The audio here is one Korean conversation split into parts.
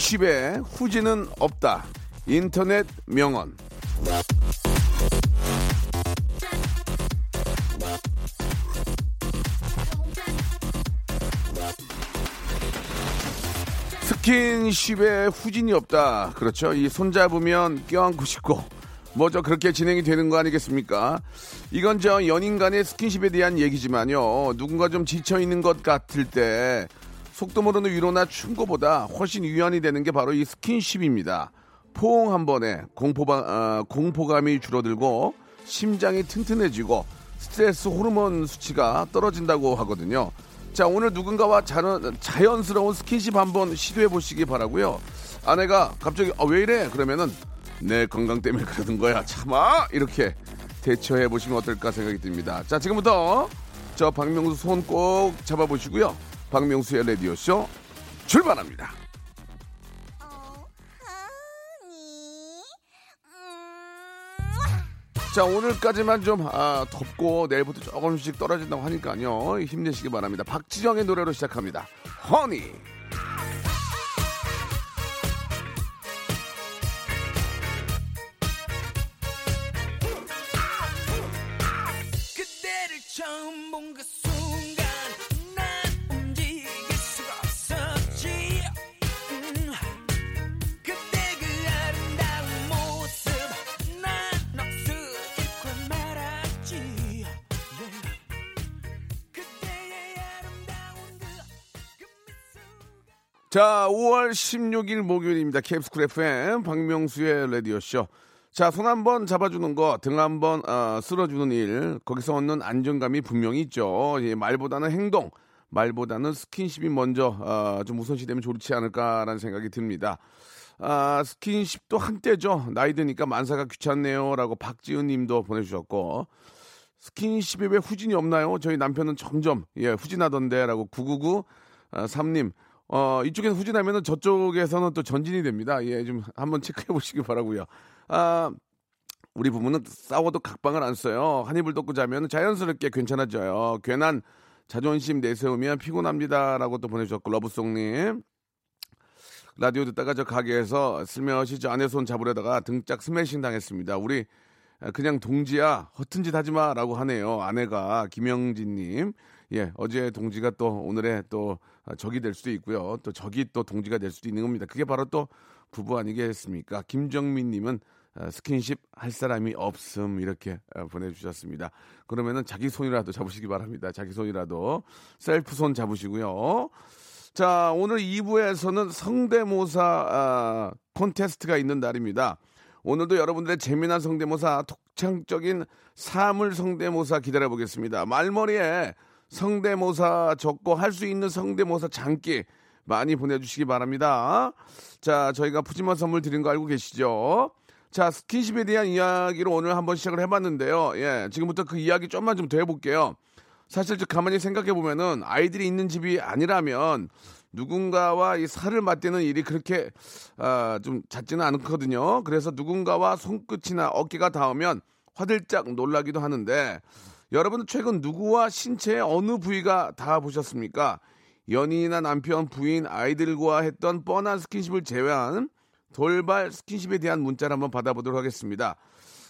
스킨십에 후지는 없다 인터넷 명언 스킨십에 후진이 없다. 그렇죠. 이 손잡으면 껴안고 싶고 뭐죠 그렇게 진행이 되는 거 아니겠습니까? 이건 저 연인 간의 스킨십에 대한 얘기지만요. 누군가 좀 지쳐 있는 것 같을 때 속도 모르는 위로나 충고보다 훨씬 유연이 되는 게 바로 이 스킨십입니다. 포옹 한 번에 공포바, 어, 공포감이 줄어들고 심장이 튼튼해지고 스트레스 호르몬 수치가 떨어진다고 하거든요. 자, 오늘 누군가와 자연, 자연스러운 스킨십 한번 시도해 보시기 바라고요. 아내가 갑자기 아, 왜 이래? 그러면은 내 건강 때문에 그러는 거야. 참아! 이렇게 대처해 보시면 어떨까 생각이 듭니다. 자, 지금부터 저 박명수 손 꼭 잡아보시고요. 박명수의 라디오쇼 출발합니다. 자 오늘까지만 좀 아, 덥고 내일부터 조금씩 떨어진다고 하니까요. 힘내시기 바랍니다. 박지정의 노래로 시작합니다. 허니. 그대를 처음 본그 자 5월 16일 목요일입니다. KBS FM 박명수의 라디오쇼. 자 손 한번 잡아주는 거 등 한번 어, 쓸어주는 일. 거기서 얻는 안정감이 분명히 있죠. 예, 말보다는 행동 말보다는 스킨십이 먼저 어, 좀 우선시되면 좋지 않을까라는 생각이 듭니다. 아, 스킨십도 한때죠. 나이 드니까 만사가 귀찮네요라고 박지은 님도 보내주셨고 스킨십에 왜 후진이 없나요? 저희 남편은 점점 예 후진하던데라고 999 아, 3님 어 이쪽에서 후진하면은 저쪽에서는 또 전진이 됩니다. 예 좀 한번 체크해 보시기 바라고요. 아 우리 부부는 싸워도 각방을 안 써요. 한 이불 덮고 자면 자연스럽게 괜찮아져요. 괜한 자존심 내세우면 피곤합니다라고 또 보내주셨고 러브송님 라디오 듣다가 저 가게에서 슬며시 저 아내 손 잡으려다가 등짝 스매싱 당했습니다. 우리 그냥 동지야 허튼 짓 하지 마라고 하네요. 아내가 김영진님. 예, 어제 동지가 또 오늘의 또 적이 될 수도 있고요. 또 적이 또 동지가 될 수도 있는 겁니다. 그게 바로 또 부부 아니겠습니까? 김정민 님은 어, 스킨십 할 사람이 없음 이렇게 어, 보내주셨습니다. 그러면은 자기 손이라도 잡으시기 바랍니다. 자기 손이라도 셀프 손 잡으시고요. 자, 오늘 2부에서는 성대모사 아, 콘테스트가 있는 날입니다. 오늘도 여러분들의 재미난 성대모사, 독창적인 사물 성대모사 기다려보겠습니다. 말머리에 성대모사 적고 할 수 있는 성대모사 장기 많이 보내주시기 바랍니다. 자, 저희가 푸짐한 선물 드린 거 알고 계시죠? 자, 스킨십에 대한 이야기로 오늘 한번 시작을 해봤는데요. 예, 지금부터 그 이야기 좀만 좀 더 해볼게요. 사실 저 가만히 생각해 보면은 아이들이 있는 집이 아니라면 누군가와 이 살을 맞대는 일이 그렇게 아, 좀 잦지는 않거든요. 그래서 누군가와 손끝이나 어깨가 닿으면 화들짝 놀라기도 하는데 여러분 최근 누구와 신체의 어느 부위가 닿아보셨습니까? 연인이나 남편, 부인, 아이들과 했던 뻔한 스킨십을 제외한 돌발 스킨십에 대한 문자를 한번 받아보도록 하겠습니다.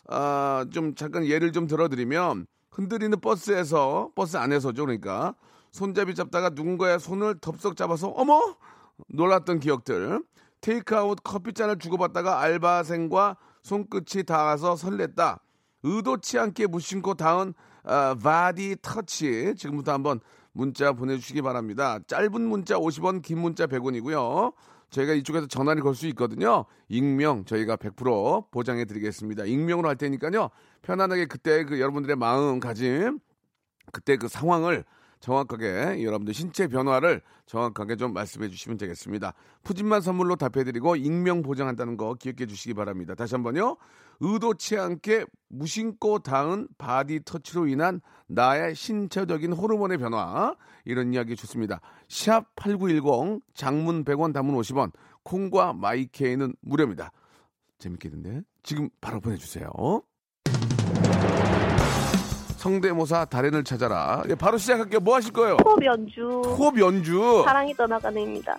아, 좀 잠깐 예를 좀 들어드리면 흔들리는 버스에서 버스 안에서죠 그러니까 손잡이 잡다가 누군가의 손을 덥석 잡아서 어머 놀랐던 기억들 테이크아웃 커피잔을 주고받다가 알바생과 손끝이 닿아서 설렜다 의도치 않게 무심코 닿은 아, body touch 지금부터 한번 문자 보내주시기 바랍니다 짧은 문자 50원 긴 문자 100원이고요 저희가 이쪽에서 전화를 걸 수 있거든요. 익명 저희가 100% 보장해 드리겠습니다. 익명으로 할 테니까요. 편안하게 그때 그 여러분들의 마음가짐 그때 그 상황을 정확하게 여러분들 신체 변화를 정확하게 좀 말씀해 주시면 되겠습니다. 푸짐한 선물로 답해드리고 익명 보장한다는 거 기억해 주시기 바랍니다. 다시 한번요. 의도치 않게 무심코 닿은 body touch로 인한 나의 신체적인 호르몬의 변화 이런 이야기 좋습니다. 샵 8910 장문 100원 단문 50원 콩과 my K는 무료입니다. 재밌겠는데? 지금 바로 보내주세요. 성대모사 달인을 찾아라. 예, 바로 시작할게요. 뭐 하실 거예요? 호흡 연주 호흡 연주. 사랑이 떠나가는입니다.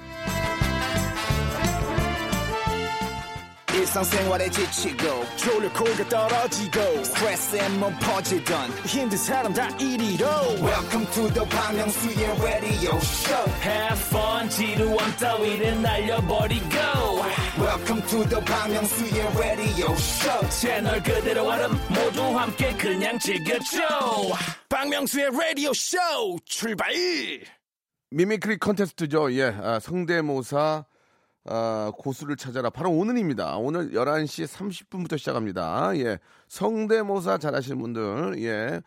일상생활에 지치고, 졸려 코가 떨어지고, 스트레스에 몸 퍼지던, 힘든 사람 다 이리로. welcome to the Bang Myung-soo's radio show. Have fun 지루함 따위를 날려버리고. Welcome to the Park Myung-soo's radio show. 채널 그대로 얼음 모두 함께 그냥 즐겨줘. 박명수의 라디오쇼 출발! mimicry contest죠. 예, 아, 성대모사 아, 고수를 찾아라. 바로 오늘입니다. 오늘 11시 30분부터 시작합니다. 예, 성대모사 잘하시는 분들, 예,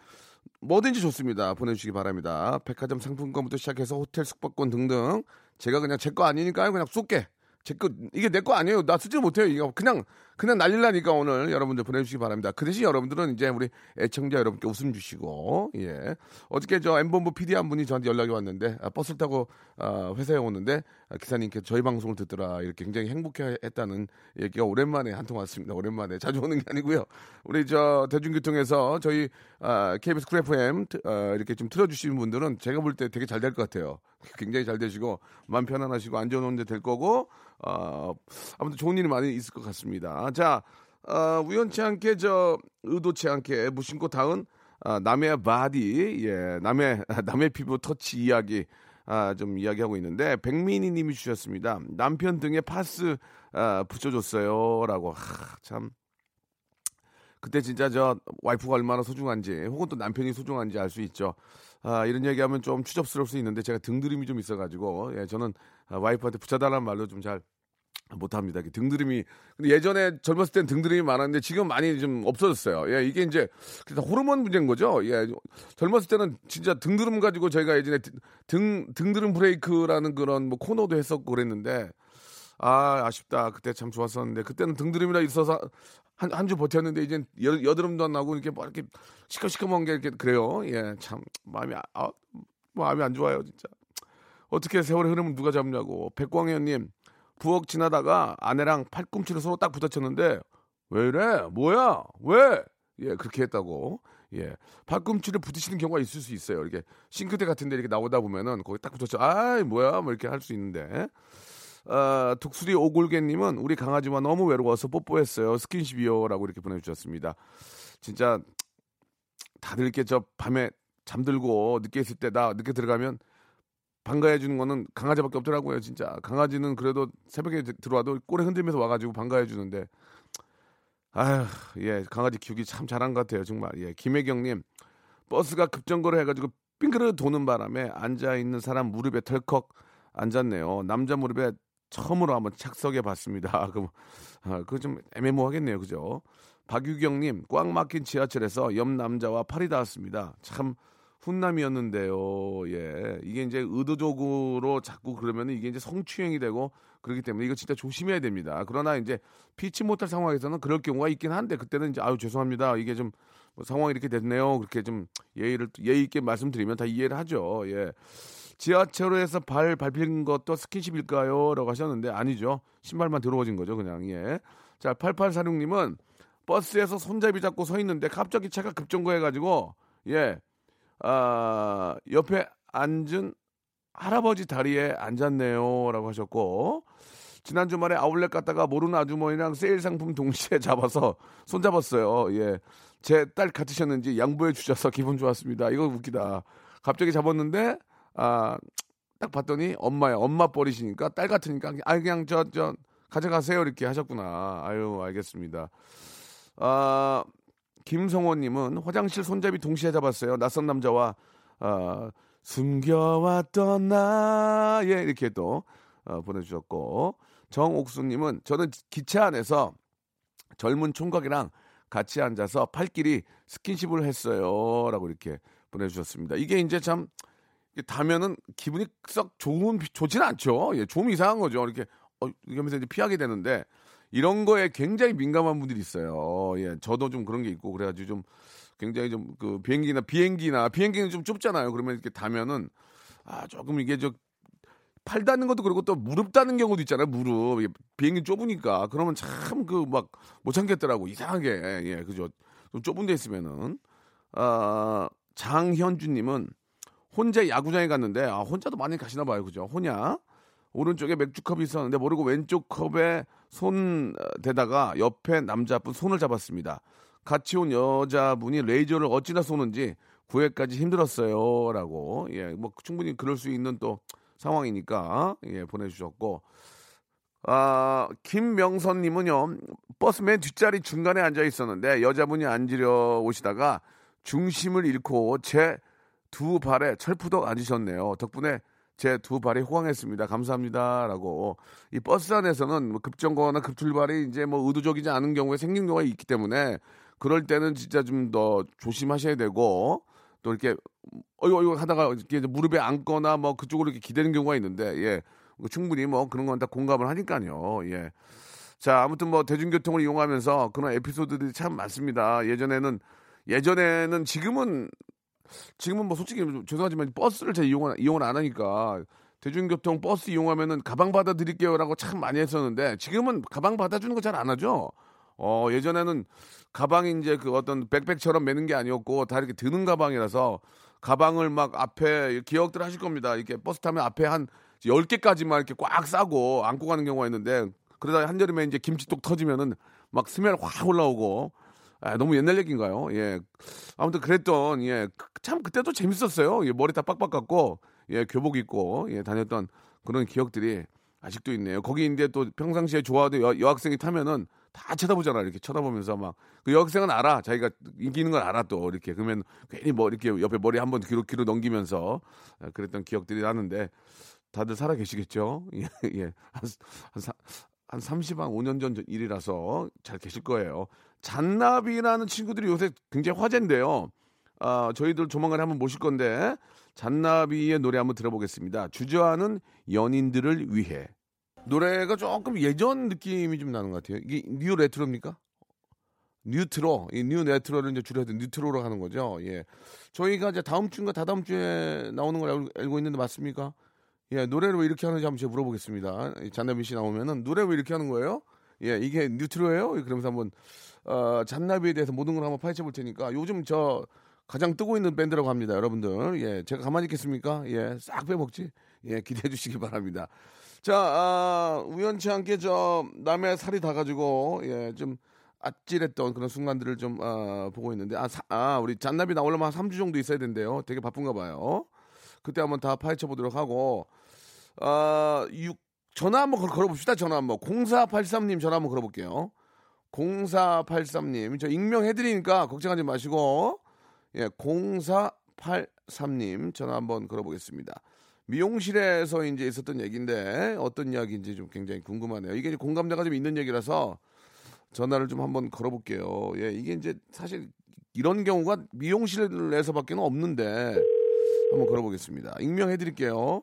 뭐든지 좋습니다. 보내주시기 바랍니다. 백화점 상품권부터 시작해서 호텔 숙박권 등등. 제가 그냥 제 거 아니니까 그냥 쏠게. 제 거, 이게 내 거 아니에요. 나 쓰지 못해요. 이거 그냥, 그냥 날릴라니까 오늘 여러분들 보내주시기 바랍니다. 그 대신 여러분들은 이제 우리 애청자 여러분께 웃음 주시고, 예. 어저께 저 M본부 PD 한 분이 저한테 연락이 왔는데, 아, 버스를 타고, 아, 회사에 오는데, 아, 기사님께 저희 방송을 듣더라. 이렇게 굉장히 행복해 했다는 얘기가 오랜만에 한 통 왔습니다. 오랜만에. 자주 오는 게 아니고요. 우리 저 대중교통에서 저희, 아, KBS Cool FM, 아, 이렇게 좀 틀어주시는 분들은 제가 볼 때 되게 잘 될 것 같아요. 굉장히 잘 되시고, 마음 편안하시고, 안전운전 될 거고, 어, 아무튼 좋은 일이 많이 있을 것 같습니다. 자, 어, 우연치 않게 저 의도치 않게 무심코 닿은 아, 남의 body, 예, 남의 남의 피부 터치 이야기 아, 좀 이야기하고 있는데 백민희님이 주셨습니다. 남편 등에 파스 아, 붙여줬어요라고 하, 참. 그때 진짜 저 와이프가 얼마나 소중한지 혹은 또 남편이 소중한지 알 수 있죠. 아, 이런 얘기하면 좀 추접스러울 수 있는데 제가 등드림이 좀 있어가지고 예, 저는 아, 와이프한테 붙여달라는 말로 좀 잘 못합니다. 등드림이 근데 예전에 젊었을 땐 등드림이 많았는데 지금 많이 좀 없어졌어요. 예, 이게 이제 호르몬 문제인 거죠. 예, 젊었을 때는 진짜 등드름 가지고 저희가 예전에 등 등드름 브레이크라는 그런 뭐 코너도 했었고 그랬는데 아 아쉽다. 그때 참 좋았었는데 그때는 등드름이라 있어서 한 한 주 버텼는데 이제 여, 여드름도 안 나고 이렇게 뭐 이렇게 시커시커먼 게 이렇게 그래요. 예, 참 마음이 아, 아, 마음이 안 좋아요, 진짜. 어떻게 세월의 흐름을 누가 잡냐고. 백광현님 부엌 지나다가 아내랑 팔꿈치를 서로 딱 부딪혔는데 왜 이래? 뭐야? 왜? 예, 그렇게 했다고. 예, 팔꿈치를 부딪히는 경우가 있을 수 있어요. 이렇게 싱크대 같은 데 이렇게 나오다 보면은 거기 딱 붙었죠. 아이 뭐야? 뭐 이렇게 할 수 있는데. 어, 독수리 오골개님은 우리 강아지와 너무 외로워서 뽀뽀했어요. 스킨십이요 라고 이렇게 보내주셨습니다. 진짜 다들 이렇게 저 밤에 잠들고 늦게 있을 때나 늦게 들어가면 반가해 주는 거는 강아지밖에 없더라고요. 진짜 강아지는 그래도 새벽에 드- 들어와도 꼬리 흔들면서 와가지고 반가해 주는데 아휴 예 강아지 키우기 참 잘한 것 같아요 정말 예 김혜경님 버스가 급정거를 해가지고 빙그르 도는 바람에 앉아 있는 사람 무릎에 털컥 앉았네요. 남자 무릎에 처음으로 한번 착석해 봤습니다. 그럼 아, 그거 좀 애매모호하겠네요, 그죠? 박유경님 꽉 막힌 지하철에서 옆 남자와 팔이 닿았습니다. 참 훈남이었는데요. 예, 이게 이제 의도적으로 자꾸 그러면 이게 이제 성추행이 되고 그렇기 때문에 이거 진짜 조심해야 됩니다. 그러나 이제 피치 못할 상황에서는 그럴 경우가 있긴 한데 그때는 이제 아유 죄송합니다. 이게 좀뭐 상황이 이렇게 됐네요. 그렇게 좀 예의를 예의 있게 말씀드리면 다 이해를 하죠. 예. 지하철에서 발 밟힌 것도 스킨십일까요? 라고 하셨는데 아니죠. 신발만 더러워진 거죠, 그냥. 예. 자, 8846님은 버스에서 손잡이 잡고 서 있는데 갑자기 차가 급정거해 가지고 예. 아, 옆에 앉은 할아버지 다리에 앉았네요. 라고 하셨고, 지난 주말에 아울렛 갔다가 모르는 아주머니랑 세일 상품 동시에 잡아서 손잡았어요. 예. 제 딸 같으셨는지 양보해 주셔서 기분 좋았습니다. 이거 웃기다. 갑자기 잡았는데, 아, 딱 봤더니 엄마야. 엄마 버리시니까 딸 같으니까, 아, 그냥 저, 저, 가져가세요. 이렇게 하셨구나. 아유, 알겠습니다. 아, 김성호님은 화장실 손잡이 동시에 잡았어요. 낯선 남자와 아, 숨겨왔던 나의 이렇게 또 어, 보내주셨고 정옥수님은 저는 기차 안에서 젊은 총각이랑 같이 앉아서 팔끼리 스킨십을 했어요라고 이렇게 보내주셨습니다. 이게 이제 참 다면은 기분이 썩 좋은 좋지는 않죠. 예, 좀 이상한 거죠. 이렇게 어, 이러면서 이제 피하게 되는데 이런 거에 굉장히 민감한 분들이 있어요. 예, 저도 좀 그런 게 있고 그래가지고 좀 굉장히 좀 그 비행기나 비행기나 비행기는 좀 좁잖아요. 그러면 이렇게 다면은 아 조금 이게 저팔 닿는 것도 그렇고 또 무릎 닿는 경우도 있잖아요. 무릎 비행기 좁으니까 그러면 참 그 막 못 참겠더라고 이상하게 예 그죠. 좀 좁은 데 있으면은 아 장현주님은 혼자 야구장에 갔는데 아 혼자도 많이 가시나 봐요. 그죠? 혼야 오른쪽에 맥주 컵이 있었는데 모르고 왼쪽 컵에 손 어, 대다가 옆에 남자분 손을 잡았습니다. 같이 온 여자분이 레이저를 어찌나 쏘는지 구애까지 힘들었어요 라고. 예 뭐 충분히 그럴 수 있는 또 상황이니까 예 보내주셨고. 아 김명선님은요 버스 맨 뒷자리 중간에 앉아 있었는데 여자분이 앉으려 오시다가 중심을 잃고 제 두 발에 철푸덕 앉으셨네요. 덕분에 제 두 발이 호강했습니다. 감사합니다 라고 이 버스 안에서는 뭐 급정거나 급출발이 이제 뭐 의도적이지 않은 경우에 생긴 경우가 있기 때문에 그럴 때는 진짜 좀 더 조심하셔야 되고 또 이렇게 어이구 어이구 하다가 이렇게 무릎에 앉거나 뭐 그쪽으로 이렇게 기대는 경우가 있는데 예뭐 충분히 뭐 그런 건 다 공감을 하니까요 예. 자 아무튼 뭐 대중교통을 이용하면서 그런 에피소드들이 참 많습니다. 예전에는 예전에는 지금은 지금은 뭐 솔직히 죄송하지만 버스를 잘 이용을, 이용을 안 하니까 대중교통 버스 이용하면은 가방 받아 드릴게요라고 참 많이 했었는데 지금은 가방 받아 주는 거 잘 안 하죠. 어, 예전에는 가방이 이제 그 어떤 백팩처럼 매는 게 아니었고 다 이렇게 드는 가방이라서 가방을 막 앞에 기억들 하실 겁니다. 이렇게 버스 타면 앞에 한 10개까지만 이렇게 꽉 싸고 안고 가는 경우가 있는데 그러다 한여름에 이제 김치똑 터지면은 막 스멜 확 올라오고 아, 너무 옛날 얘기인가요? 예. 아무튼 그랬던, 예. 그- 참 그때도 재밌었어요. 예, 머리 다 빡빡 깎고, 예, 교복 입고, 예, 다녔던 그런 기억들이 아직도 있네요. 거기 이제 또 평상시에 좋아하던 여, 여학생이 타면은 다 쳐다보잖아. 이렇게 쳐다보면서 막. 그 여학생은 알아. 자기가 인기 있는 걸 알아 또. 이렇게. 그러면 괜히 뭐 이렇게 옆에 머리 한번 뒤로, 뒤로 넘기면서 예, 그랬던 기억들이 나는데 다들 살아 계시겠죠? 예, 예. 한, 한, 사- 한 30한 5년 전 일이라서 잘 계실 거예요. 잔나비라는 친구들이 요새 굉장히 화제인데요. 아, 저희들 조만간에 한번 모실 건데 잔나비의 노래 한번 들어보겠습니다. 주저하는 연인들을 위해. 노래가 조금 예전 느낌이 좀 나는 것 같아요. 이게 new retro입니까? 뉴트로, 이 new retro를 이제 줄여서 뉴트로로 하는 거죠. 예. 저희가 이제 다음 주인가 다다음 주에 나오는 걸 알고, 알고 있는데 맞습니까? 예, 노래를 왜 이렇게 하는지 한번 제가 물어보겠습니다. 이 잔나비 씨 나오면은 노래 왜 이렇게 하는 거예요? 예, 이게 뉴트로예요? 그러면서 한번 어, 잔나비에 대해서 모든 걸 한번 파헤쳐 볼 테니까 요즘 저 가장 뜨고 있는 밴드라고 합니다, 여러분들. 예, 제가 가만히 있겠습니까? 예, 싹 빼먹지. 예, 기대해 주시기 바랍니다. 자, 아, 우연치 않게 저 남의 살이 다 가지고 예, 좀 아찔했던 그런 순간들을 좀 아, 보고 있는데 아, 사- 아, 우리 잔나비 나오려면 한 3주 정도 있어야 된대요. 되게 바쁜가 봐요. 그때 한번 다 파헤쳐 보도록 하고 아, 육 전화 한번 걸- 걸어 봅시다. 전화 한번 0483님 전화 한번 걸어 볼게요. 0483님 저 익명해드리니까 걱정하지 마시고 예 0483님 전화 한번 걸어보겠습니다. 미용실에서 이제 있었던 얘기인데 어떤 이야기인지 좀 굉장히 궁금하네요. 이게 공감대가 좀 있는 얘기라서 전화를 좀 한번 걸어볼게요. 예 이게 이제 사실 이런 경우가 미용실에서밖에 없는데 한번 걸어보겠습니다. 익명해드릴게요.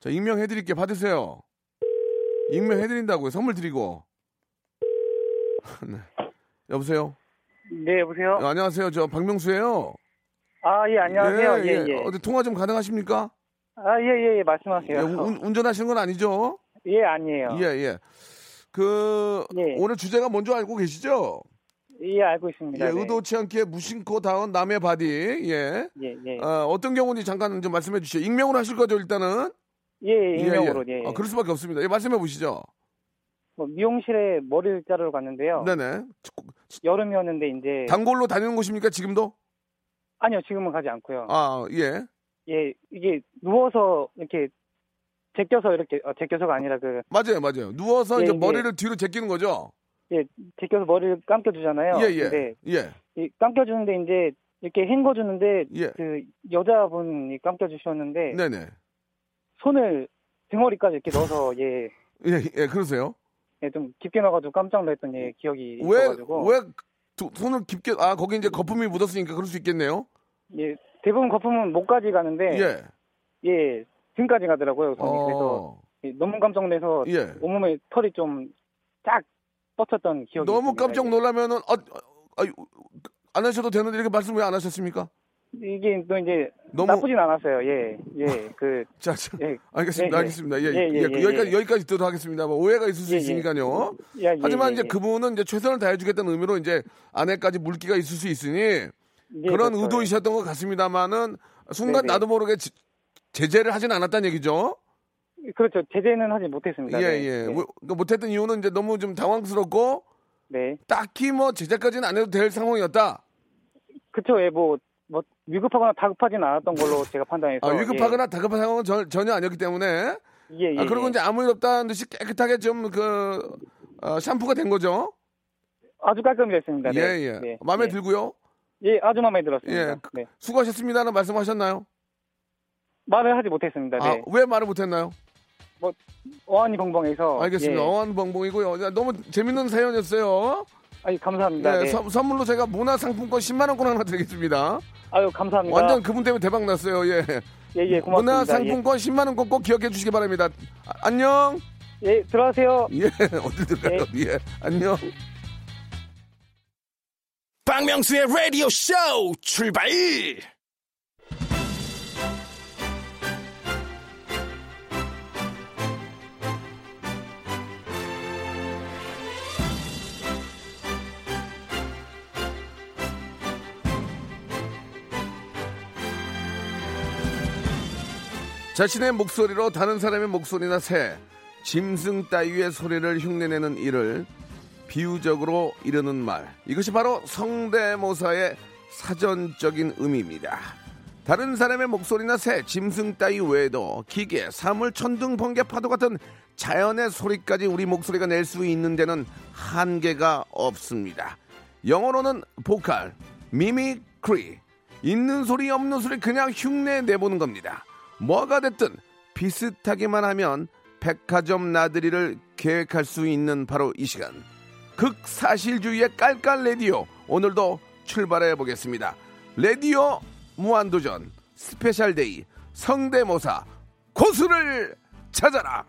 자, 익명해드릴게 받으세요. 익명해드린다고요. 선물 드리고. 네. 여보세요. 네, 여보세요? 어, 안녕하세요. 저 박명수예요. 아, 예, 안녕하세요. 예, 예. 어디 통화 좀 가능하십니까? 아, 예, 예, 예, 예, 말씀하세요. 운, 운전하시는 건 아니죠? 예, 아니에요. 예, 예. 그 예. 오늘 주제가 뭔지 알고 계시죠? 예, 알고 있습니다. 예, 네. 의도치 않게 무심코 닿은 남의 body. 예. 예, 예. 어, 어떤 경우인지 잠깐 좀 말씀해 주시죠. 익명으로 하실 거죠, 일단은? 예, 예, 익명으로, 예, 예. 예. 아, 그럴 수밖에 없습니다. 예, 말씀해 보시죠. 뭐 미용실에 머리를 자르러 갔는데요. 네네. 여름이었는데 이제 단골로 다니는 곳입니까, 지금도? 아니요, 지금은 가지 않고요. 아, 예. 예, 이게 누워서 이렇게 제껴서 이렇게 어, 제껴서가 아니라 그 맞아요, 맞아요. 누워서 예, 이제 예. 머리를 뒤로 제끼는 거죠? 예, 제껴서 머리를 감겨 주잖아요. 예, 예. 근데 예. 이 감겨 주는데 이제 이렇게 헹궈 주는데 예. 그 여자분이 감겨 주셨는데 네네. 손을 등허리까지 이렇게 넣어서 예, 예, 예, 그러세요. 예, 좀 깊게 넣어가지고 깜짝 놀랐던 예, 기억이 왜, 있어가지고 왜 두- 손을 깊게, 아, 거기 이제 거품이 묻었으니까 그럴 수 있겠네요? 예, 대부분 거품은 목까지 가는데 예. 예, 등까지 가더라고요. 손이. 그래서 어, 예, 너무 깜짝 놀라서 예. 온몸에 털이 좀쫙 뻗쳤던 기억이 너무 있습니다. 깜짝 예. 놀라면은, 어, 어, 아유, 안 하셔도 되는데 이렇게 말씀 왜 안 하셨습니까? 이게 또 이제 너무- 나쁘진 않았어요. 예, 예, 그 자, 자, 예, 알겠습니다. 예, 예. 알겠습니다. 예, 예, 예, 예, 그 예, 여기까지, 예. 여기까지 듣도록 하겠습니다. 뭐 오해가 있을 수. 있으니까요. 하지만 예, 이제 예. 그분은 이제 최선을 다해주겠다는 의미로 이제 아내까지 물기가 있을 수 있으니 예, 그런 그렇죠. 의도이셨던 것 같습니다만은 순간 네네. 나도 모르게 제- 제재를 하진 않았다는 얘기죠. 그렇죠. 제재는 하지 못했습니다. 예, 네. 예. 네. 뭐, 그러니까 못했던 이유는 이제 너무 좀 당황스럽고 네. 딱히 뭐 제재까지는 안 해도 될 상황이었다. 그쵸. 예, 뭐, 뭐, 위급하거나 다급하지는 않았던 걸로 제가 판단해서. 아, 위급하거나 다급한 상황은 전, 전혀 아니었기 때문에. 예, 예, 예, 아, 그리고 예. 이제 아무 일 없다는 듯이 깨끗하게 좀 그, 어, 샴푸가 된 거죠. 아주 깔끔했습니다. 예, 네. 예. 네. 마음에 예. 들고요. 예, 아주 마음에 들었습니다. 예. 네. 수고하셨습니다는 말씀하셨나요? 말을 하지 못했습니다. 아, 네. 왜 말을 못했나요? 어안이 벙벙해서. 알겠습니다. 예. 어안벙벙이고요. 야, 너무 재밌는 사연이었어요. 아유, 감사합니다. 네, 네. 선- 선물로 제가 문화상품권 10만원권 하나 드리겠습니다. 아유, 감사합니다. 완전 그분 때문에 대박 났어요. 예. 예, 예, 고맙습니다. 문화상품권 10만원권 꼭 기억해 주시기 바랍니다. 아, 안녕. 예, 예, 들어가세요. 예, 어디 들어가요? 예, 안녕. 박명수의 라디오 쇼 출발! 자신의 목소리로 다른 사람의 목소리나 새, 짐승 따위의 소리를 흉내내는 일을 비유적으로 이르는 말. 이것이 바로 성대모사의 사전적인 의미입니다. 다른 사람의 목소리나 새, 짐승 따위 외에도 기계, 사물, 천둥, 번개, 파도 같은 자연의 소리까지 우리 목소리가 낼 수 있는 데는 한계가 없습니다. 영어로는 vocal, mimicry. 있는 소리 없는 소리 그냥 흉내 내보는 겁니다. 뭐가 됐든 비슷하게만 하면 백화점 나들이를 계획할 수 있는 바로 이 시간. 극사실주의의 깔깔 레디오 오늘도 출발해 보겠습니다. 레디오 무한도전 special day 성대모사 고수를 찾아라.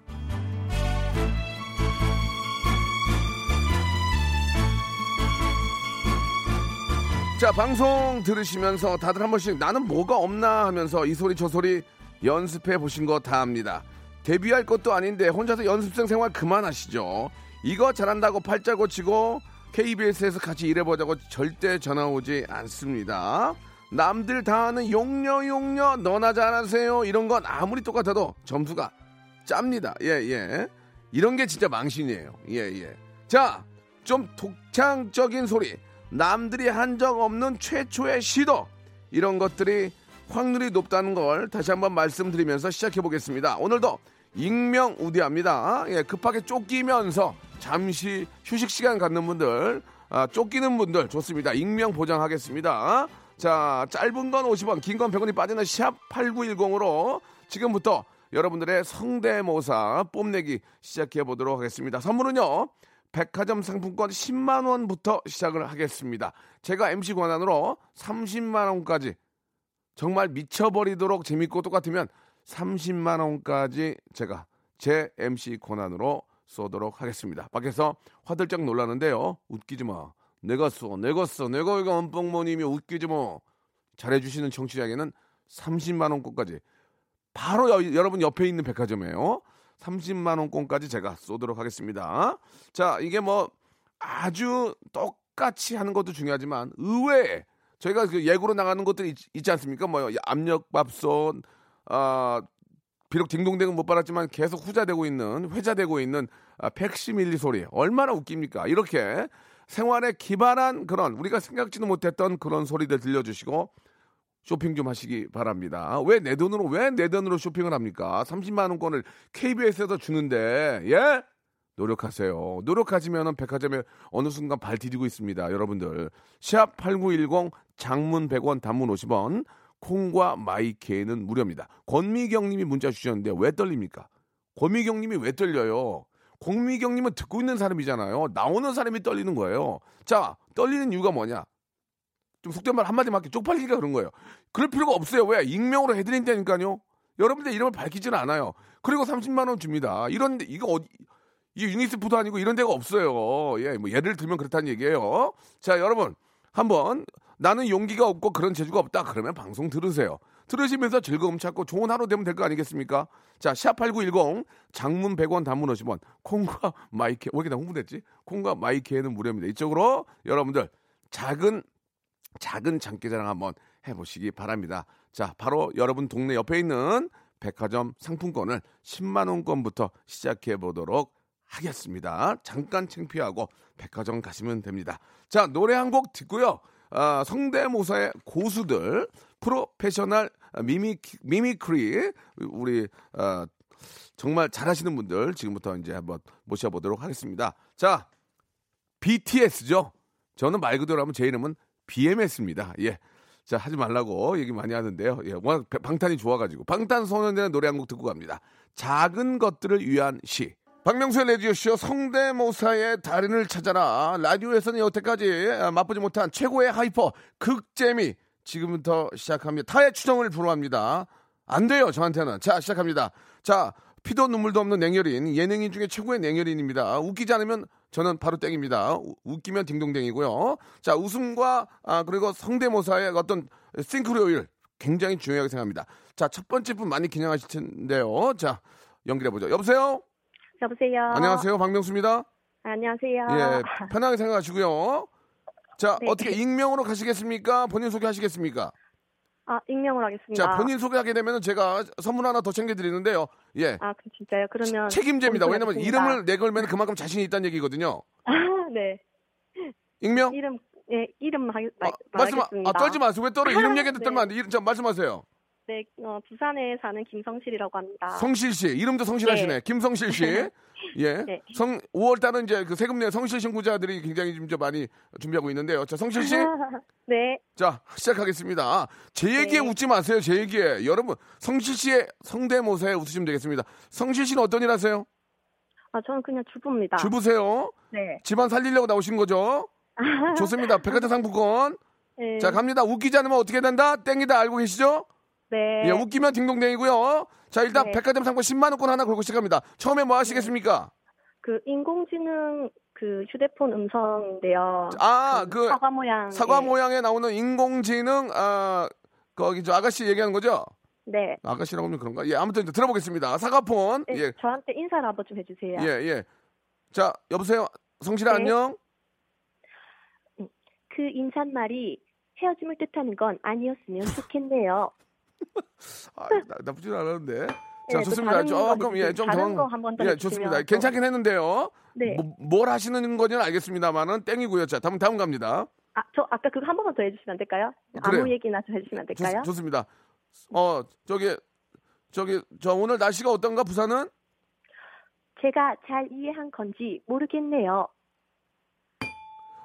자 방송 들으시면서 다들 한 번씩 나는 뭐가 없나 하면서 이 소리 저 소리 연습해 보신 거다 압니다. 데뷔할 것도 아닌데 혼자서 연습생 생활 그만하시죠. 이거 잘한다고 팔자 고 치고 KBS에서 같이 일해보자고 절대 전화 오지 않습니다. 남들 다 하는 용녀 용녀 너나 잘하세요 이런 건 아무리 똑같아도 점수가 짭니다. 예 예. 이런 게 진짜 망신이에요. 예 예. 자좀 독창적인 소리 남들이 한 적 없는 최초의 시도 이런 것들이 확률이 높다는 걸 다시 한번 말씀드리면서 시작해 보겠습니다. 오늘도 익명 우대합니다. 예, 급하게 쫓기면서 잠시 휴식 시간 갖는 분들, 아, 쫓기는 분들 좋습니다. 익명 보장하겠습니다. 자, 짧은 건 50원, 긴 건 100원이 빠지는 샵 8910으로 지금부터 여러분들의 성대모사 뽐내기 시작해 보도록 하겠습니다. 선물은요. 백화점 상품권 10만 원부터 시작을 하겠습니다. 제가 MC 권한으로 30만 원까지 정말 미쳐버리도록 재밌고 똑같으면 30만 원까지 제가 제 MC 권한으로 쏘도록 하겠습니다. 밖에서 화들짝 놀라는데요. 웃기지 마. 내가 써, 내가 써, 내가 이거 엄뻥모님이 웃기지 뭐. 잘해주시는 청취자에게는 30만 원권까지 바로 여, 여러분 옆에 있는 백화점이에요. 30만 원권까지 제가 쏘도록 하겠습니다. 자, 이게 뭐 아주 똑같이 하는 것도 중요하지만 의외에 저희가 그 예고로 나가는 것들이 있, 지 않습니까? 뭐 압력밥솥, 아 비록 딩동댕은 못 받았지만 계속 후자되고 있는 회자되고 있는 아, 팩시밀리 소리 얼마나 웃깁니까? 이렇게 생활에 기반한 그런 우리가 생각지도 못했던 그런 소리들 들려주시고 쇼핑 좀 하시기 바랍니다. 왜 내 돈으로 왜 내 돈으로 쇼핑을 합니까? 30만 원권을 KBS에서 주는데 예? 노력하세요. 노력하시면은 백화점에 어느 순간 발 디디고 있습니다. 여러분들. 시합 8910 장문 100원 단문 50원 콩과 마이케이는 무료입니다. 권미경 님이 문자 주셨는데 왜 떨립니까? 권미경 님이 왜 떨려요? 권미경 님은 듣고 있는 사람이잖아요. 나오는 사람이 떨리는 거예요. 자, 떨리는 이유가 뭐냐? 좀 속된 말 한마디만 할게 쪽팔리니까 그런 거예요. 그럴 필요가 없어요. 왜? 익명으로 해드린다니까요. 여러분들 이름을 밝히지는 않아요. 그리고 30만 원 줍니다. 이런 데 이거 어디 이 유니세프도 아니고 이런 데가 없어요. 예, 뭐 예를 들면 그렇다는 얘기예요. 자, 여러분 한번 나는 용기가 없고 그런 재주가 없다. 그러면 방송 들으세요. 들으시면서 즐거움 찾고 좋은 하루 되면 될 거 아니겠습니까? 자, 샵8910 장문 100원 단문 50원 콩과 마이케 왜 이렇게 나 홍보됐지? 콩과 마이케는 무료입니다. 이쪽으로 여러분들 작은 작은 장기자랑 한번 해 보시기 바랍니다. 자, 바로 여러분 동네 옆에 있는 백화점 상품권을 10만 원권부터 시작해 보도록 하겠습니다. 잠깐 창피하고 백화점 가시면 됩니다. 자, 노래 한 곡 듣고요. 아, 성대모사의 고수들, professional mimi, mimicry, 우리, 아, 정말 잘하시는 분들 지금부터 이제 한번 모셔보도록 하겠습니다. 자, BTS죠. 저는 말 그대로 하면 제 이름은 BMS입니다. 예. 자, 하지 말라고 얘기 많이 하는데요. 예, 워낙 방탄이 좋아가지고. 방탄소년단의 노래 한 곡 듣고 갑니다. 작은 것들을 위한 시. 박명수의 라디오쇼 성대모사의 달인을 찾아라. 라디오에서는 여태까지 맛보지 못한 최고의 hyper 극재미 지금부터 시작합니다. 타의 추종을 불허합니다. 안 돼요, 저한테는. 자, 시작합니다. 자, 피도 눈물도 없는 냉혈인, 예능인 중에 최고의 냉혈인입니다. 웃기지 않으면 저는 바로 땡입니다. 웃기면 딩동댕이고요. 자, 웃음과, 아, 그리고 성대모사의 어떤 싱크로율 굉장히 중요하게 생각합니다. 자, 첫 번째 분 많이 긴장하실 텐데요. 자, 연결해보죠. 여보세요? 여보세요. 안녕하세요. 박명수입니다. 안녕하세요. 예, 편하게 생각하시고요. 자, 네. 어떻게 익명으로 가시겠습니까? 본인 소개하시겠습니까? 아, 익명으로 하겠습니다. 자, 본인 소개하게 되면 제가 선물 하나 더 챙겨드리는데요. 예. 아, 그 진짜요? 그러면 책임제입니다. 왜냐면. 이름을 내걸면 그만큼 자신이 있다는 얘기거든요. 아, 네. 익명? 이름 예, 이름 하, 마, 어, 말씀, 아. 떨지 마세요. 왜 떨어? 이름 얘기도 네. 떨면 안 돼. 이름, 자, 말씀하세요. 네, 어, 부산에 사는 김성실이라고 합니다. 성실 씨. 이름도 성실하시네. 네. 김성실 씨. 예. 네. 성, 5월 달은 이제 그 세금 내 성실 신고자들이 굉장히 좀 많이 준비하고 있는데요. 자, 성실 씨. 네. 자, 시작하겠습니다. 제 얘기에 네. 웃지 마세요. 제 얘기에. 여러분, 성실 씨의 성대모사에 웃으시면 되겠습니다. 성실 씨는 어떤 일 하세요? 아, 저는 그냥 주부입니다. 주부세요. 네. 집안 살리려고 나오신 거죠? 좋습니다. 백화점 상품권. 네. 자, 갑니다. 웃기지 않으면 어떻게 된다? 땡이다. 알고 계시죠? 네. 예, 웃기면 딩동댕이고요. 자, 일단 네. 백화점 상품 10만 원권 하나 걸고 시작합니다. 처음에 뭐 하시겠습니까? 그 인공지능 그 휴대폰 음성인데요. 아, 그 사과 모양. 사과 예. 모양에 나오는 인공지능 아 거기 저 아가씨 얘기하는 거죠? 네. 아가씨라고 하면 그런가? 예, 아무튼 이제 들어보겠습니다. 사과폰. 네, 예, 저한테 인사를 한번 좀 해주세요. 예, 예. 자, 여보세요. 성실아 네. 안녕. 그 인사말이 헤어짐을 뜻하는 건 아니었으면 좋겠네요. 아, 나, 나쁘진 않았는데. 자, 네, 또 좋습니다. 조금 예. 좀 다른 거더 예, 좋습니다. 또- 괜찮긴 했는데요. 네. 뭐, 뭘 하시는 건지는 알겠습니다만은 땡이고요. 자, 다음 다음 갑니다. 아, 저 아까 그거 한 번만 더 해주시면 안 될까요? 그래요. 아무 얘기나 좀 해주시면 안 될까요? 좋, 좋습니다. 어, 저기 저기 저 오늘 날씨가 어떤가 부산은? 제가 잘 이해한 건지 모르겠네요.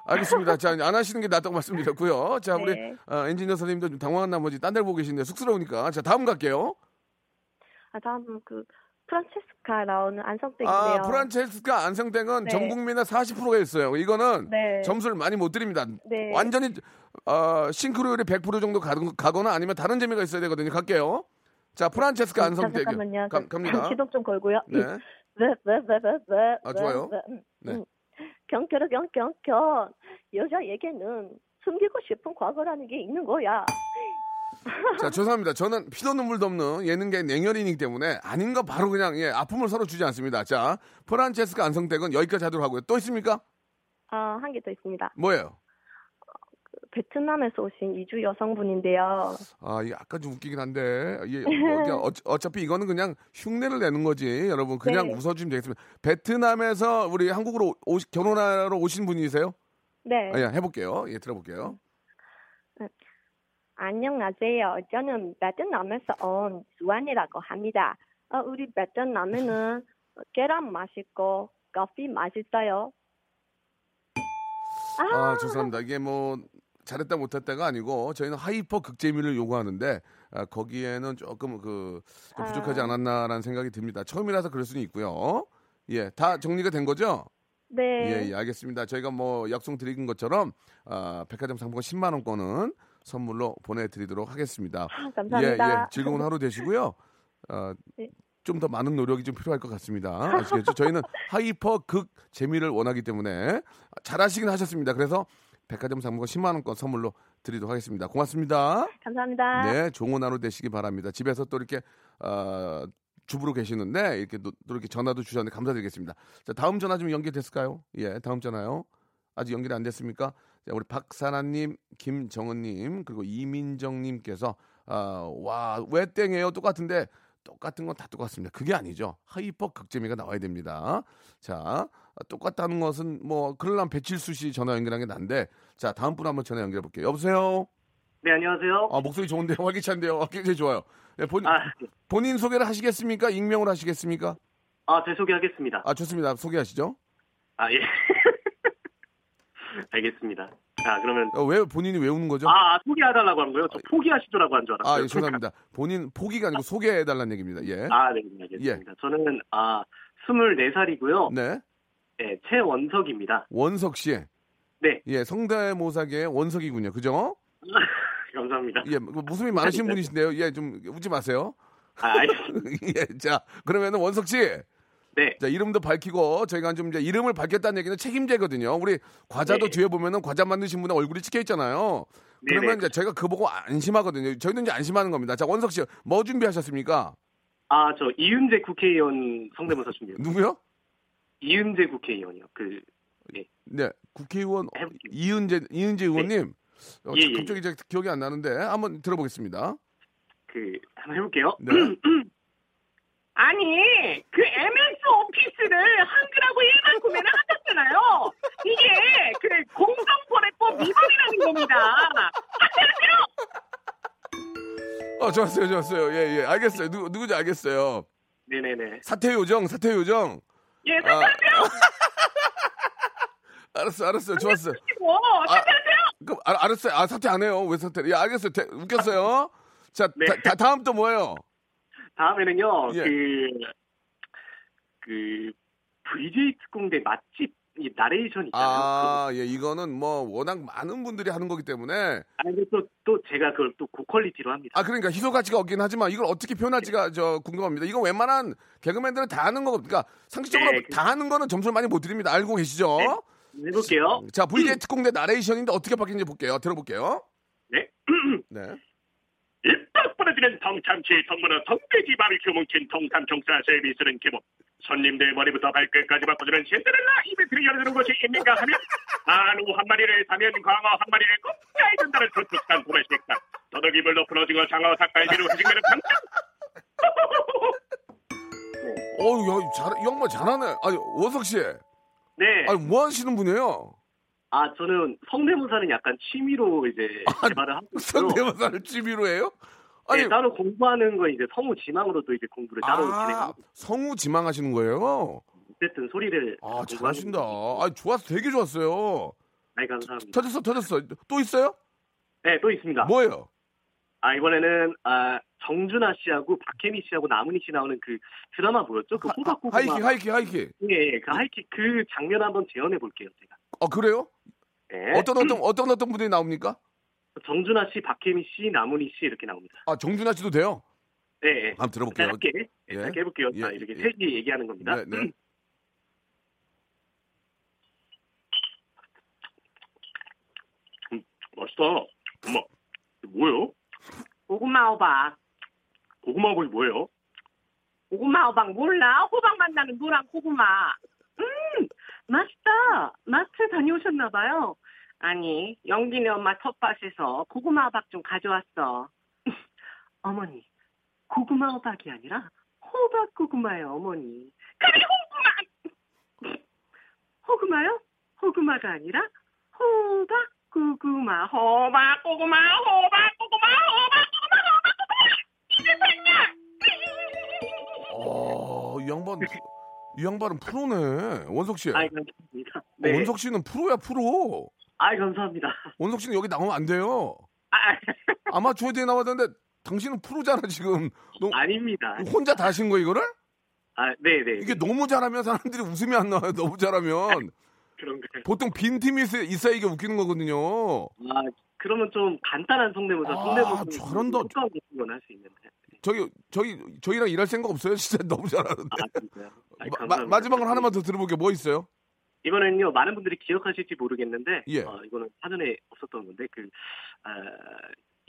알겠습니다. 자, 안 하시는 게 낫다고 말씀드렸고요. 자, 우리 네. 어, 엔지니어 선생님도 좀 당황한 나머지 딴 데를 보고 계신데 쑥스러우니까. 자, 다음 갈게요. 아, 다음 그 프란체스카 나오는 안성댁인데요. 아, 프란체스카 안성땡은 네. 전 국민의 40%가 있어요. 이거는 네. 점수를 많이 못 드립니다. 네. 완전히 어, 싱크로율이 100% 정도 가, 가거나 아니면 다른 재미가 있어야 되거든요. 갈게요. 자, 프란체스카 자, 안성땡. 잠깐만요. 가- 갑니다. 시동 좀 걸고요. 네. 네, 네, 네, 네, 네, 아, 좋아요. 네, 네. 네. 음. 경쾌로 경경경 여자에게는 숨기고 싶은 과거라는 게 있는 거야. 자, 죄송합니다. 저는 피도 눈물도 없는 예능계 냉혈이기 때문에 아닌 거 바로 그냥 예, 아픔을 서로 주지 않습니다. 자, 프란체스카 안성댁은 여기까지 하도록 하고요. 또 있습니까? 아, 한개 더 있습니다. 뭐예요? 베트남에서 오신 이주 여성분인데요. 아, 아까 좀 웃기긴 한데, 이게 뭐 어, 어차피 이거는 그냥 흉내를 내는 거지, 여러분. 그냥 네. 웃어주면 되겠습니다. 베트남에서 우리 한국으로 오, 결혼하러 오신 분이세요? 네. 아, 예, 해볼게요. 예, 들어볼게요. 안녕하세요. 저는 베트남에서 온 주안이라고 합니다. 어, 우리 베트남에는 계란 맛있고 커피 맛있어요. 아, 죄송합니다. 이게 뭐 잘했다 못했다가 아니고 저희는 hyper 극재미를 요구하는데 아, 거기에는 조금 그 좀 부족하지 아. 않았나라는 생각이 듭니다. 처음이라서 그럴 수는 있고요. 예, 다 정리가 된 거죠? 네. 예, 예, 알겠습니다. 저희가 뭐 약속 드린 것처럼 아, 백화점 상품권 10만 원권은 선물로 보내드리도록 하겠습니다. 아, 예, 감사합니다. 예, 즐거운 하루 되시고요. 어, 네. 좀더 많은 노력이 좀 필요할 것 같습니다. 아시겠죠? 저희는 hyper 극 재미를 원하기 때문에 잘하시긴 하셨습니다. 그래서 백화점 상품권 10만 원권 선물로 드리도록 하겠습니다. 고맙습니다. 감사합니다. 네, 좋은 하루 되시기 바랍니다. 집에서 또 이렇게 어, 주부로 계시는데 이렇게 또, 또 이렇게 전화도 주셨는데 감사드리겠습니다. 자, 다음 전화 좀 연결됐을까요? 예, 다음 전화요. 아직 연결이 안 됐습니까? 자, 우리 박사나님, 김정은님 그리고 이민정님께서 아, 와, 왜 땡해요? 똑같은데 똑같은 건 다 똑같습니다. 그게 아니죠. hyper 극재미가 나와야 됩니다. 자, 똑같다는 것은 뭐 그럴라면 배칠수 씨 전화 연결한 게 난데 자, 다음 분 한번 전화 연결해 볼게요. 여보세요? 네, 안녕하세요. 아, 목소리 좋은데요? 활기찬데요? 아, 굉장히 좋아요. 예, 본, 아, 본인 소개를 하시겠습니까? 익명으로 하시겠습니까? 아, 제 소개하겠습니다. 아, 좋습니다. 소개하시죠. 아, 예. 알겠습니다. 자, 그러면 어, 왜 본인이 왜 우는 거죠? 아, 아, 소개해달라고 한 거요? 저 포기하시더라고 한 줄 알았어요. 아, 예, 죄송합니다. 본인 포기가 아니고 소개해달라는 얘기입니다. 예. 아, 네, 네, 알겠습니다. 저는 아, 24살이고요. 네. 네, 최원석입니다. 원석 씨. 네. 예, 성대모사계의 원석이군요. 그죠? 감사합니다. 예, 뭐 웃음이 많으신 분이신데요. 예, 좀 웃지 마세요. 아. 예, 자, 그러면은 원석 씨. 네. 자, 이름도 밝히고 저희가 좀 이제 이름을 밝혔다는 얘기는 책임제거든요. 우리 과자도 네. 뒤에 보면은 과자 만드신 분의 얼굴이 찍혀 있잖아요. 네네. 그러면 이제 제가 그거 보고 안심하거든요. 저희는 이제 안심하는 겁니다. 자, 원석 씨, 뭐 준비하셨습니까? 아, 저 이은재 국회의원 성대모사 준비요. 누구요? 이은재 국회의원이요. 그, 네, 국회의원 해볼게요. 이은재 이은재 의원님. 어, 예, 예. 갑자기 이제 기억이 안 나는데 한번 들어보겠습니다. 그, 한번 해볼게요. 네. 아니, 그 MS 오피스를 한글하고 일반 구매를 하셨잖아요. 이게 그 공정거래법 위반이라는 겁니다. 어, 좋았어요, 좋았어요. 예, 예, 알겠어요. 누구 누구지 알겠어요. 네네네. 사퇴 요정, 사퇴 요정. 예, 아, 사퇴하세요. 알았어, 알았어요. 좋았어요. 뭐, 아, 사퇴하세요. 그럼 알, 알았어요. 아 사퇴 안 해요. 왜 사퇴? 예, 알겠어요. 대- 웃겼어요. 자, 네. 다, 다- 다음 또 뭐예요? 다음에는요, 예. 그, 그, VJ 특공대 맛집, 이 나레이션 있잖아요. 아, 예, 이거는 뭐 워낙 많은 분들이 하는 거기 때문에 아니, 또, 또 제가 그걸 또 고퀄리티로 합니다. 아 그러니까 희소 가치가 없긴 하지만 이걸 어떻게 표현할지가 저 궁금합니다. 이거 웬만한 개그맨들은 다 하는 거고, 그러니까 상식적으로 네, 그- 다 하는 거는 점수를 많이 못 드립니다. 알고 계시죠? 네. 해볼게요. 자, VJ 특공대 나레이션인데 어떻게 바뀌는지 볼게요. 들어볼게요. 네. 네. 입덕 벌어지는 통참치 통문어 통돼지 바비큐 뭉친 통삼 총사 서비스는 기본 손님들 머리부터 발끝까지 바꿔주는 신데렐라 이벤트를 열어주는 곳이 있는가 하면 한우 한 마리를 사면 광어 한 마리를 공짜에 준다는 조투스한 도매 식당 더덕이물 높은 오징어 장어 닭갈비로 회식면은 당첨 어우, 야, 잘, 이 양반 잘하네. 아니, 원석 씨. 네. 아니, 뭐 하시는 분이에요? 아, 저는 성대모사는 약간 취미로 이제 개발을 하고. 성대모사를 취미로 해요? 아니, 네, 따로 공부하는 건 이제 성우 지망으로도 이제 공부를 따로 아, 진행하고 성우 지망하시는 거예요? 어쨌든 소리를 아, 잘하신다. 아, 좋았어. 되게 좋았어요. 네, 감사합니다. 터졌어, 터졌어. 또 있어요? 네, 또 있습니다. 뭐예요? 아, 이번에는 아, 정준하 씨하고 박혜미 씨하고 나문희 씨 나오는 그 드라마 뭐였죠? 그 호박고구마. 하이킥, 하이킥, 하이킥. 예, 예, 그 하이킥 그 장면 한번 재현해 볼게요, 제가. 어, 그래요? 네. 어떤, 어떤, 어떤, 어떤 분들이 나옵니까? 정준하 씨, 박혜미 씨, 나문희 씨 이렇게 나옵니다. 아, 정준하 씨도 돼요? 예, 예. 한번 들어볼게요. 짧게, 예, 예. 짧게 해볼게요. 자, 예, 이렇게 예. 셋이 얘기하는 겁니다. 네, 네. 맛있다 엄마 뭐예요? 고구마 호박. 고구마 호박이 뭐예요? 고구마 호박 몰라? 호박 만나는 노란 고구마. 음, 맛있다. 마트 다녀오셨나 봐요. 아니, 영진이 엄마 텃밭에서 고구마 호박 좀 가져왔어. 어머니, 고구마 호박이 아니라 호박 고구마예요, 어머니. 그래, 호구마! 호구마요? 호구마가 아니라 호박 고구마, 호박 고구마, 호박 고구마, 호박 고구마, 호박 고구마! 이게 됐냐? 어, 이 양반, 프로- 이 양반은 프로네. 원석 씨. 아이 감사합니다. 어, 네. 원석 씨는 프로야, 프로. 아이 감사합니다. 원석 씨는 여기 나오면 안 돼요. 아, 아마추어 대회 나왔는데 당신은 프로잖아, 지금. 너 아닙니다. 혼자 다 하신 거, 이거를? 아, 네, 네. 이게 너무 잘하면 사람들이 웃음이 안 나와요, 너무 잘하면. 그런가요? 보통 빈 팀이 있- 있어야 이게 웃기는 거거든요. 아, 그러면 좀 간단한 성대모사, 아, 성대모사 잘한다. 효과음 같은 건할수 있는데. 저기, 저기, 저희랑 일할 생각 없어요? 진짜 너무 잘하는데. 아, 마. 마지막으로 하나만 더 들어볼게요. 뭐 있어요? 이번에는요, 많은 분들이 기억하실지 모르겠는데, 예. 어, 이거는 사전에 없었던 건데, 그, 아,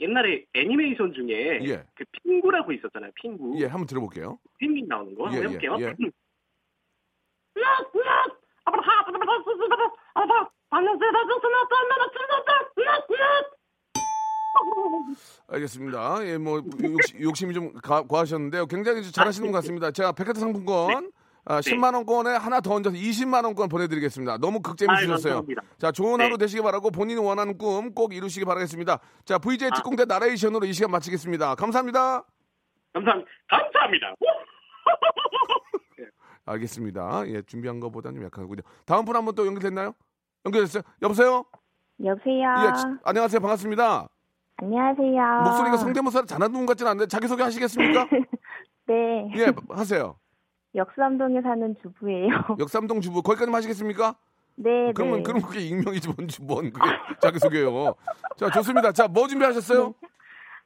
옛날에 애니메이션 중에, 예. 그 핑구라고 있었잖아요, 핑구. 예, 한번 들어볼게요. 펭귄 나오는 거. 예, 해볼게요. 예, 예. 알겠습니다. 예, 뭐 욕심, 욕심이 좀 가- 과하셨는데요. 굉장히 잘하시는 것 같습니다. 제가 백화점 상품권 아, 10만 원권에 하나 더 얹어서 20만 원권 보내드리겠습니다. 너무 극재밌으셨어요. 감사합니다. 자, 좋은 하루 네. 되시기 바라고 본인이 원하는 꿈 꼭 이루시기 바라겠습니다. 자, 아. VJ 특공대 나레이션으로 이 시간 마치겠습니다. 감사합니다. 감사합니다. 감사합니다. 알겠습니다. 예, 준비한 것보다는 좀 약하군요. 다음 분 한번 또 연결됐나요? 연결됐어요? 여보세요? 여보세요. 예, 지- 안녕하세요. 반갑습니다. 안녕하세요. 목소리가 성대모사를 잘하는 분 같지는 않은데 자기소개 하시겠습니까? 네. 예, 하세요. 역삼동에 사는 주부예요. 역삼동 주부 거기까지 하시겠습니까? 네, 그러면 네. 그럼 그게 익명이지 뭔, 뭔 그게 자기소개요. 자, 좋습니다. 자, 뭐 준비하셨어요?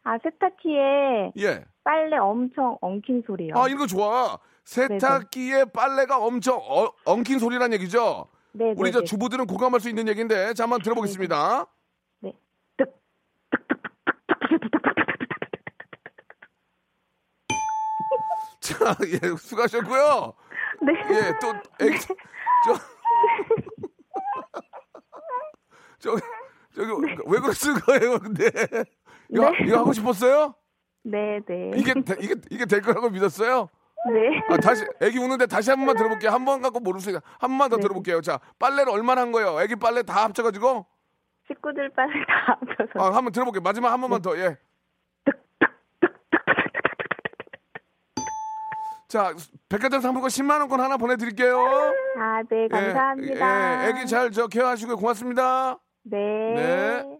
아, 세탁기에 예. 빨래 엄청 엉킨 소리요. 아, 이거 좋아. 세탁기에 빨래가 엄청 어- 엉킨 소리란 얘기죠? 네, 우리 네, 저 네. 주부들은 공감할 수 있는 얘기인데, 자, 한번 들어보겠습니다. 네. 자, 예, 수고하셨고요. 네. 예, 또, 애기, 저, 저, 저기, 왜 그러시는 거예요, 근데? 이거, 네. 이거 하고 싶었어요? 네, 네. 이게, 되- 이게, 이게 될 거라고 믿었어요? 네. 아, 다시, 애기 우는데 다시 한 번만 들어볼게요. 한 번 갖고 모르세요. 한 번만 더 네. 들어볼게요. 자, 빨래를 얼마나 한 거예요? 애기 빨래 다 합쳐가지고? 식구들 빨래 다 합쳐서. 아, 한번 들어볼게요. 마지막 한 번만 더, 예. 자, 백화점 상품권 10만 원권 하나 보내드릴게요. 아, 네, 감사합니다. 예, 애기 잘 저 care하시고 고맙습니다. 네. 네.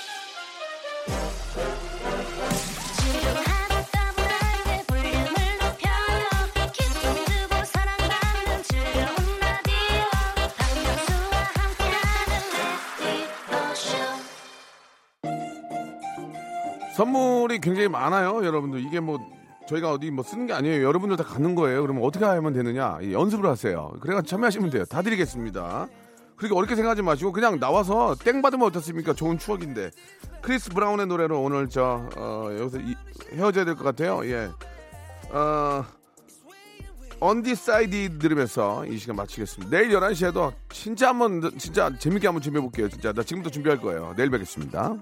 선물이 굉장히 많아요, 여러분들. 이게 뭐 저희가 어디 뭐 쓰는 게 아니에요. 여러분들 다 갖는 거예요. 그러면 어떻게 하면 되느냐? 이 연습을 하세요. 그래가 참여하시면 돼요. 다 드리겠습니다. 그렇게 어렵게 생각하지 마시고 그냥 나와서 땡 받으면 어떻습니까? 좋은 추억인데. 크리스 브라운의 노래로 오늘 저 어, 여기서 이- 헤어져야 될 것 같아요. 예. 어, Undecided 들으면서 이 시간 마치겠습니다. 내일 11시에도 진짜 한번 진짜 재밌게 한번 준비해 볼게요. 진짜 나 지금부터 준비할 거예요. 내일 뵙겠습니다.